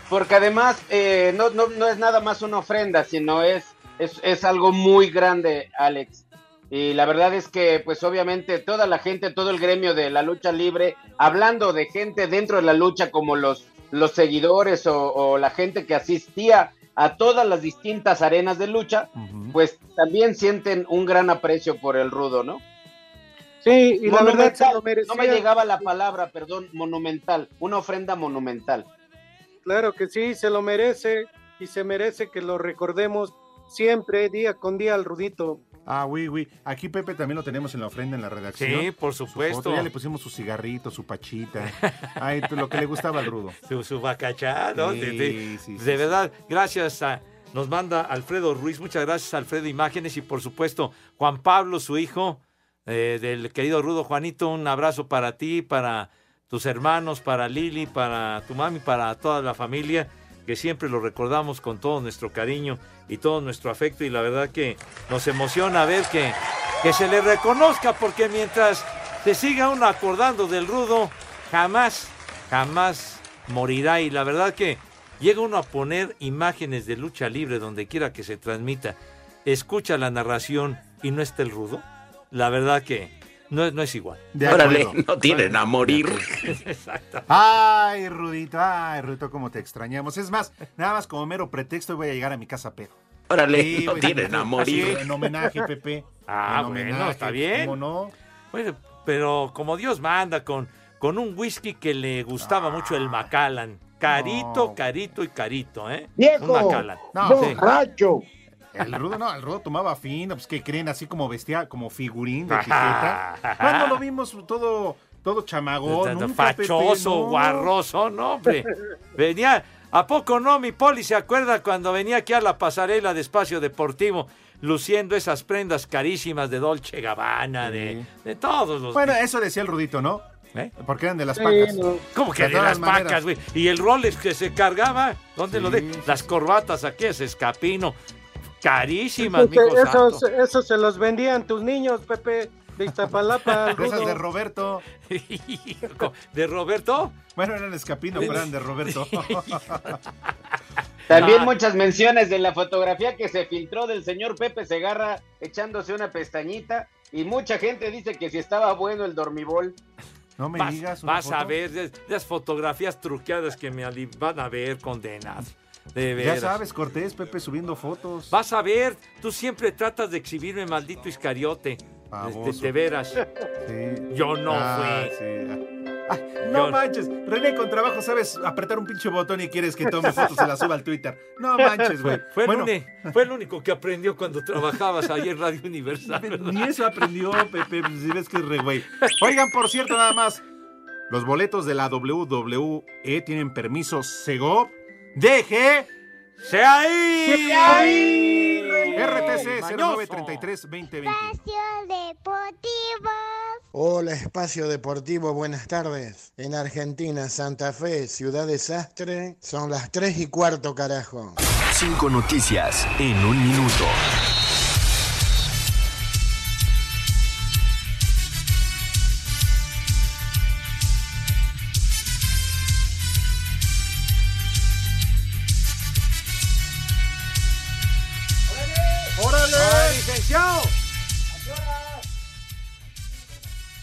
Porque además eh, no, no, no es nada más una ofrenda, sino es, es, es algo muy grande, Alex. Y la verdad es que, pues obviamente, toda la gente, todo el gremio de la lucha libre, hablando de gente dentro de la lucha como los, los seguidores o, o la gente que asistía a todas las distintas arenas de lucha, pues también sienten un gran aprecio por el rudo, ¿no? Sí, y la verdad se Monumental, lo merecía. no me llegaba la palabra, perdón, monumental, una ofrenda monumental. Claro que sí, se lo merece y se merece que lo recordemos siempre, día con día al Rudito. Ah, oui, oui. Aquí Pepe también lo tenemos en la ofrenda en la redacción. Sí, por Su supuesto. Ya le pusimos su cigarrito, su pachita. [LAUGHS] Ay, lo que le gustaba al rudo. Su, su bacachá, ¿no? Sí, de, de- sí, sí, de verdad, gracias a. Nos manda Alfredo Ruiz, muchas gracias Alfredo Imágenes y por supuesto Juan Pablo, su hijo, eh, del querido Rudo Juanito, un abrazo para ti, para tus hermanos, para Lili, para tu mami, para toda la familia, que siempre lo recordamos con todo nuestro cariño y todo nuestro afecto y la verdad que nos emociona ver que, que se le reconozca porque mientras se siga uno acordando del Rudo, jamás, jamás morirá y la verdad que llega uno a poner imágenes de lucha libre donde quiera que se transmita, escucha la narración y no está el Rudo, la verdad que no, es- no es igual. De Órale, no tienen a morir. Exacto. [LAUGHS] Ay, Rudito, ay, Rudito, cómo te extrañamos. Es más, nada más como mero pretexto voy a llegar a mi casa pedo. Órale, no tienen a morir. así, En homenaje, Pepe. Ah, En bueno, homenaje, está bien. ¿Cómo no? Bueno, pero como Dios manda, con, con un whisky que le gustaba mucho el Macallan. Carito, No. carito y carito, ¿eh? ¡Viejo! Un Macallan. No, Sí. El rudo no, el rudo tomaba fino, pues que creen así como bestia, como figurín de [LAUGHS] etiqueta. ¿Cuándo lo vimos todo, todo chamagón? Nunca, Fachoso, Pepe, no. guarroso, no, hombre. Venía, ¿a poco no, mi poli se acuerda cuando venía aquí a la pasarela de Espacio Deportivo, luciendo esas prendas carísimas de Dolce Gabbana, de, de todos los... Bueno, eso decía el rudito, ¿no? ¿Eh? Porque eran de las Sí, pacas. no. ¿Cómo que de todas las maneras. pacas, güey? Y el Rolex que se cargaba, ¿dónde lo de? Las corbatas aquí, ese escapino. Carísimas, se- santo. esos, esos se los vendían tus niños, Pepe, de Iztapalapa. [LAUGHS] esas de Roberto. [LAUGHS] ¿De Roberto? Bueno, eran escapino, pero eran de Roberto. [LAUGHS] También Ah. muchas menciones de la fotografía que se filtró del señor Pepe Segarra echándose una pestañita y mucha gente dice que si estaba bueno el dormibol. No me vas, digas una vas a ver las fotografías truqueadas que me van a ver condenados. De Ya sabes, Cortés, Pepe subiendo fotos. Vas a ver, tú siempre tratas de exhibirme, maldito Iscariote. De, Baboso. de veras. Sí. Yo no Ah, fui. sí. Ay, no Yo- manches, René, con trabajo sabes apretar un pinche botón y quieres que tome fotos y las suba al Twitter. No manches, güey. [LAUGHS] Fue, el Bueno, uni- fue el único que aprendió cuando trabajabas ahí en Radio Universal. [LAUGHS] ¿verdad? ni eso aprendió, Pepe, pues, si ves que es re güey. Oigan, por cierto, nada más, los boletos de la WWE tienen permiso Segov, DG, ¡Se ahí! ¡Se ahí! RTC Mañoso. 0933-2020. Espacio Deportivo. Hola, Espacio Deportivo, buenas tardes. En Argentina, Santa Fe, Ciudad Desastre, son las 3 y cuarto, carajo. Cinco noticias en un minuto.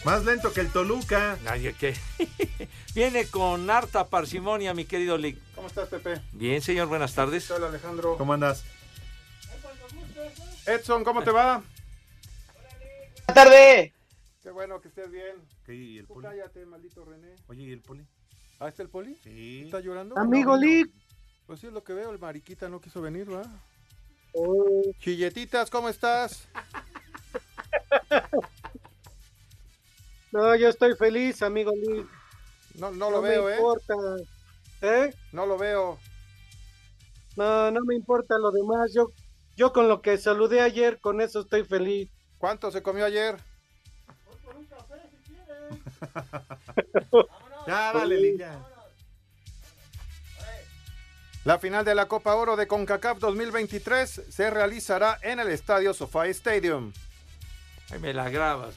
Más lento que el Toluca. Nadie que. [LAUGHS] Viene con harta parsimonia, mi querido Lick. ¿Cómo estás, Pepe? Bien, señor, buenas tardes. Hola, Alejandro. ¿Cómo andas? Edson, ¿cómo te va? ¡Buenas tardes! Qué bueno que estés bien. ¿Qué, y el Tú poli? cállate, maldito René. Oye, ¿y el poli? ¿Ah, está el poli? Sí. ¿Está llorando? Amigo No. Lick. Pues sí, es lo que veo. El mariquita no quiso venir, ¿va? Oh, Chilletitas, ¿cómo estás? [LAUGHS] no, yo estoy feliz, amigo Lick. No, no lo me veo, ¿eh? importa. ¿Eh? No lo veo. No, no me importa lo demás. Yo, yo con lo que saludé ayer, con eso estoy feliz. ¿Cuánto se comió ayer? [LAUGHS] Ya, dale, Lick, ya. La final de la Copa Oro de CONCACAF 2023 se realizará en el estadio SoFi Stadium. Ahí me la grabas.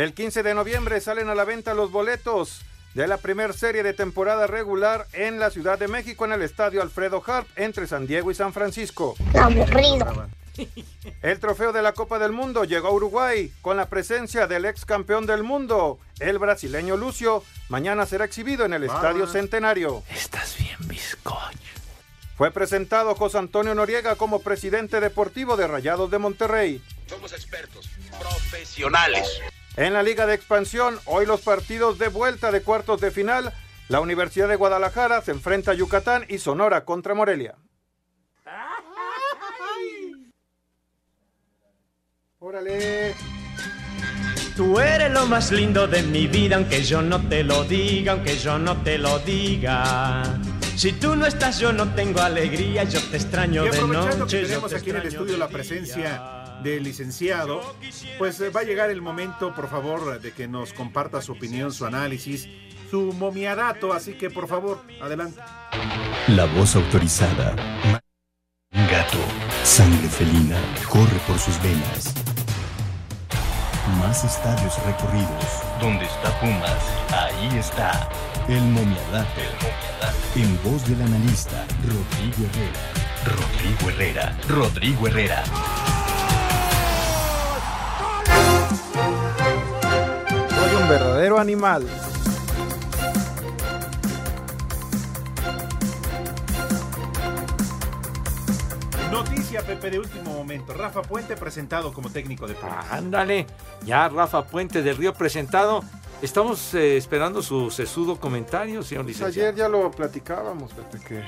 El 15 de noviembre salen a la venta los boletos de la primera serie de temporada regular en la Ciudad de México en el estadio Alfredo Harp entre San Diego y San Francisco. Aburrido. El trofeo de la Copa del Mundo llegó a Uruguay con la presencia del ex campeón del mundo, el brasileño Lucio. Mañana será exhibido en el Estadio Centenario. Estás bien, bizcocho. Fue presentado José Antonio Noriega como presidente deportivo de Rayados de Monterrey. Somos expertos, profesionales. En la Liga de Expansión, hoy los partidos de vuelta de cuartos de final. La Universidad de Guadalajara se enfrenta a Yucatán y Sonora contra Morelia. Órale. Tú eres lo más lindo de mi vida, aunque yo no te lo diga, aunque yo no te lo diga. Si tú no estás, yo no tengo alegría, yo te extraño Y de noche. que yo tenemos te aquí en el estudio la día. presencia del licenciado, pues eh, va a llegar el momento, por favor, de que nos comparta su opinión, su análisis, su momiadato, así que por favor, adelante. La voz autorizada. Gato. Sangre felina corre por sus venas. Más estadios recorridos. Donde está Pumas, ahí está. El momiadato. En voz del analista Rodrigo Herrera. Rodrigo Herrera. Rodrigo Herrera. Animal. Noticia, Pepe, de último momento. Rafa Puente presentado como técnico de Pumas. Ándale, ya Rafa Puente del Río presentado. Estamos eh, esperando su sesudo comentario, señor Pues licenciado. ayer ya lo platicábamos, Pepe, que,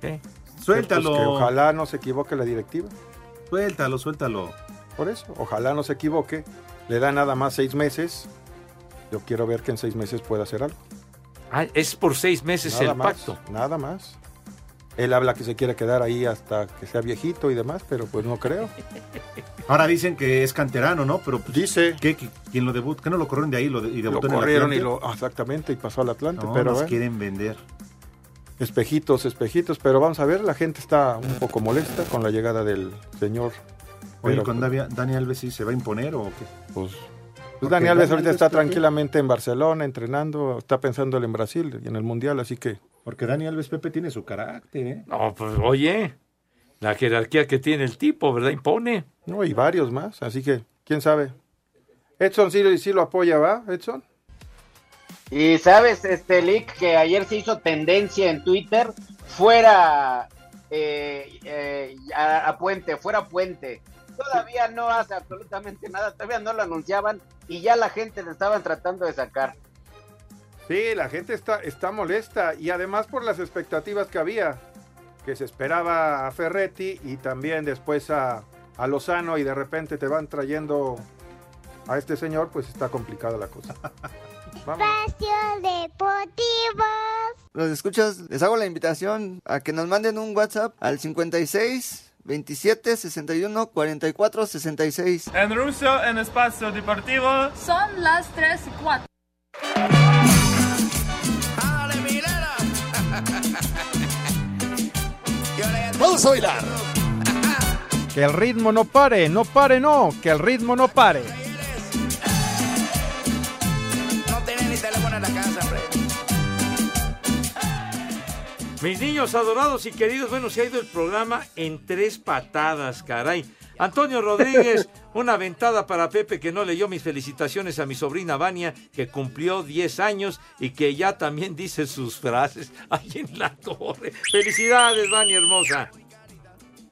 ¿Qué? Suéltalo. pues, que ojalá no se equivoque la directiva. Suéltalo, suéltalo. Por eso, ojalá no se equivoque. Le da nada más seis meses. Yo quiero ver que en seis meses pueda hacer algo. Ah, es por seis meses Nada el más, pacto. Nada más. Él habla que se quiere quedar ahí hasta que sea viejito y demás, pero pues no creo. [LAUGHS] Ahora dicen que es canterano, ¿no? Pero pues, dice ¿qué, qui- ¿Quién lo debutó? ¿Qué no lo corrieron de ahí lo de- y Lo debutó en el corrieron y lo exactamente y pasó al Atlante, No, pero nos quieren vender. espejitos, espejitos, pero vamos a ver, la gente está un poco molesta con la llegada del señor. Oye, Pero, con Dani Alves sí se va a imponer o qué? Pues, pues Dani Alves ahorita está tranquilamente en Barcelona entrenando, está pensando en Brasil y en el Mundial, así que Porque Dani Alves Pepe tiene su carácter, ¿eh? No, pues oye, la jerarquía que tiene el tipo, ¿verdad? Impone. no y varios más, así que quién sabe. Edson sí, sí lo apoya, ¿va? Edson. Y sabes, este Lick, que ayer se hizo tendencia en Twitter, fuera eh, eh, a, a Puente, fuera Puente. Todavía no hace absolutamente nada, todavía no lo anunciaban y ya la gente le estaban tratando de sacar. Sí, la gente está, está molesta y además por las expectativas que había, que se esperaba a Ferretti y también después a, a Lozano y de repente te van trayendo a este señor, pues está complicada la cosa. [LAUGHS] Vamos. Espacio Deportivo. Los escuchas, les hago la invitación a que nos manden un WhatsApp al 56 27 61 44 66. En ruso, en espacio deportivo. Son las 3 y 4. [LAUGHS] Vamos a bailar. Que el ritmo no pare, no pare, no, que el ritmo no pare. No tenés ni teléfono en la casa, hombre. Mis niños adorados y queridos, bueno, se ha ido el programa en tres patadas, caray. Antonio Rodríguez, [LAUGHS] una ventada para Pepe que no leyó mis felicitaciones a mi sobrina Vania, que cumplió 10 años y que ya también dice sus frases ahí en la torre. Felicidades, Vania hermosa.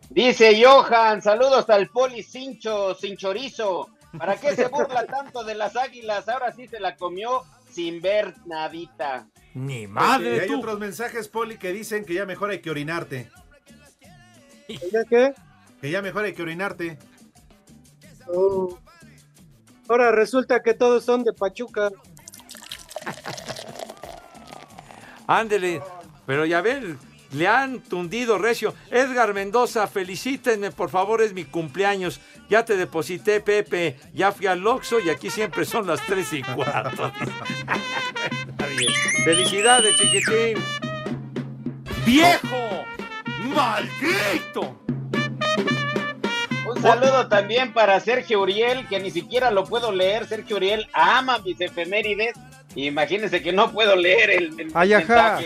Dice Johan, saludos al poli Cincho, sin chorizo. ¿Para qué se burla [LAUGHS] tanto de las águilas? Ahora sí se la comió sin ver nadita. Ni y madre hay tú. otros mensajes, Poli, que dicen que ya mejor hay que orinarte. ¿Ya qué? Que ya mejor hay que orinarte. Oh. Ahora resulta que todos son de Pachuca. [LAUGHS] Ándele, pero ya ven, le han tundido recio. Edgar Mendoza, felicítenme, por favor, es mi cumpleaños. Ya te deposité, Pepe. Ya fui al Oxxo y aquí siempre son las tres y cuarto. [LAUGHS] Bien. Felicidades, chiquitín. ¡Viejo! ¡Maldito! Un saludo también para Sergio Uriel, que ni siquiera lo puedo leer. Sergio Uriel ama mis efemérides. Imagínense que no puedo leer el, el Ay, ajá.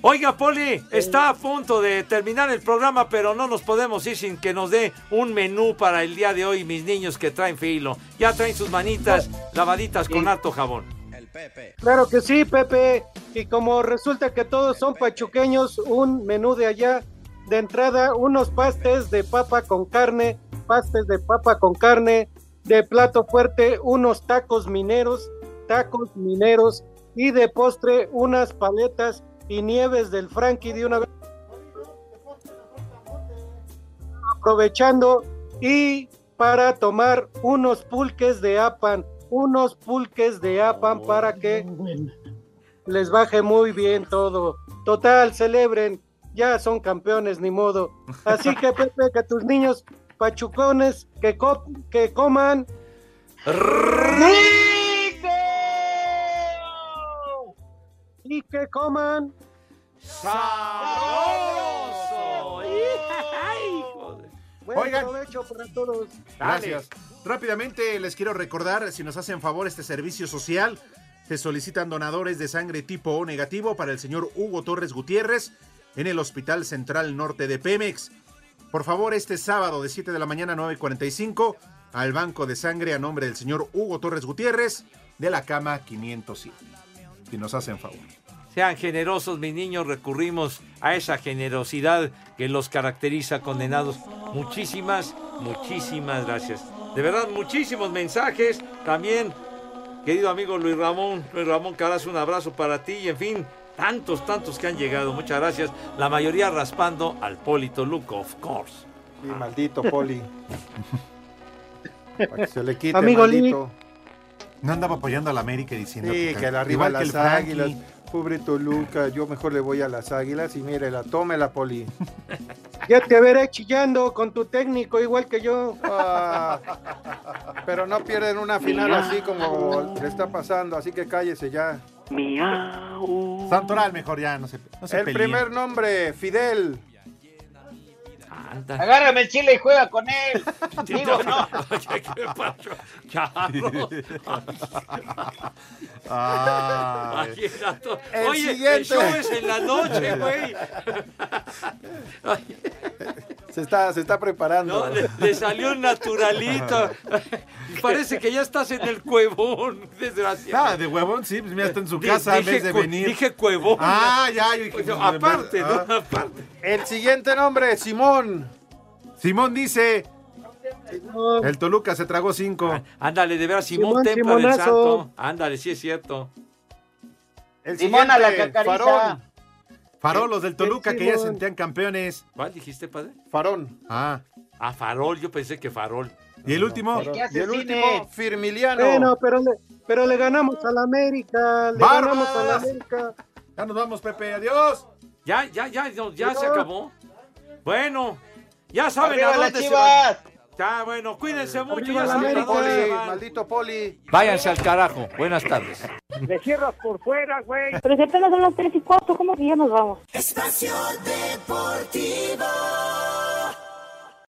Oiga, Poli, está a punto de terminar el programa, pero no nos podemos ir sin que nos dé un menú para el día de hoy, mis niños que traen filo. Ya traen sus manitas lavaditas con harto jabón. Claro que sí, Pepe. Y como resulta que todos son pachuqueños, un menú de allá. De entrada, unos pastes de papa con carne, pastes de papa con carne. De plato fuerte, unos tacos mineros, tacos mineros. Y de postre, unas paletas y nieves del Frankie de una vez. Aprovechando y para tomar unos pulques de apan, unos pulques de apan para que les baje muy bien todo. Total, celebren, ya son campeones, ni modo. Así que Pepe, que tus niños pachucones que, co- que coman y que coman ¡Sabroso! Buen Oigan. provecho para todos. Gracias. Rápidamente les quiero recordar, si nos hacen favor este servicio social, se solicitan donadores de sangre tipo O negativo para el señor Hugo Torres Gutiérrez en el Hospital Central Norte de Pemex. Por favor, este sábado de 7 de la mañana a 9.45 al banco de sangre a nombre del señor Hugo Torres Gutiérrez de la cama 507. Si nos hacen favor. Sean generosos, mis niños, recurrimos a esa generosidad que los caracteriza condenados. Muchísimas, muchísimas gracias. De verdad, muchísimos mensajes. También, querido amigo Luis Ramón, Luis Ramón Caraz, un abrazo para ti y en fin, tantos, tantos que han llegado. Muchas gracias. La mayoría raspando al Polito Luco, of course. Sí, maldito Poli. [LAUGHS] Para que se le quite, Amigo maldito. No andaba apoyando a la América y diciendo Sí, que que las el Frankie. águilas. Pobre Toluca, yo mejor le voy a las águilas y mírela, tómela, Poli. [LAUGHS] Ya te veré chillando con tu técnico igual que yo. Ah, pero no pierden una final así como le está pasando, así que cállese ya. Santoral mejor ya, no se, no se El peleen. primer nombre, Fidel. Agárrame el chile y juega con él. [LAUGHS] Digo, no. [LAUGHS] Oye, ¿qué pasó? Charro. [LAUGHS] Ay. Aquí está todo. El Oye, el siguiente. show es en la noche, güey. Se está, se está preparando. No, le, le salió un naturalito. Parece que ya estás en el cuevón, desgraciado. Ah, de huevón, sí, pues mira, está en su casa en dije vez de venir. Dije cuevón. Ah, ya, yo dije, Pues, aparte, ah. ¿no? Aparte. El siguiente nombre, Simón. Simón dice. El Toluca se tragó cinco. Ándale, de veras, Simón Simón, Templa del. Santo. Ándale, sí es cierto. El Simón a la siguiente, cacariza. Farón. Farolos del Toluca que ya sentían campeones. ¿Cuál dijiste, padre? Farón. Ah. Ah, Farol, yo pensé que Farol. ¿Y el último? ¿Qué Y el último, Firmiliano. Bueno, pero le, pero le ganamos a la América. Le ¡Barbas! ganamos a la América. Ya nos vamos, Pepe. Adiós. Ya, ya, ya, ya se acabó. Bueno, ya saben ¡Arriba a dónde se van. chivas! Ya, bueno, cuídense mucho. Ya saben a América. dónde se Poli, van. maldito Poli. Váyanse al carajo. Buenas tardes. Le cierras por fuera, güey. Pero si apenas son las 3 y 4, ¿cómo que ya nos vamos? Espacio Deportivo.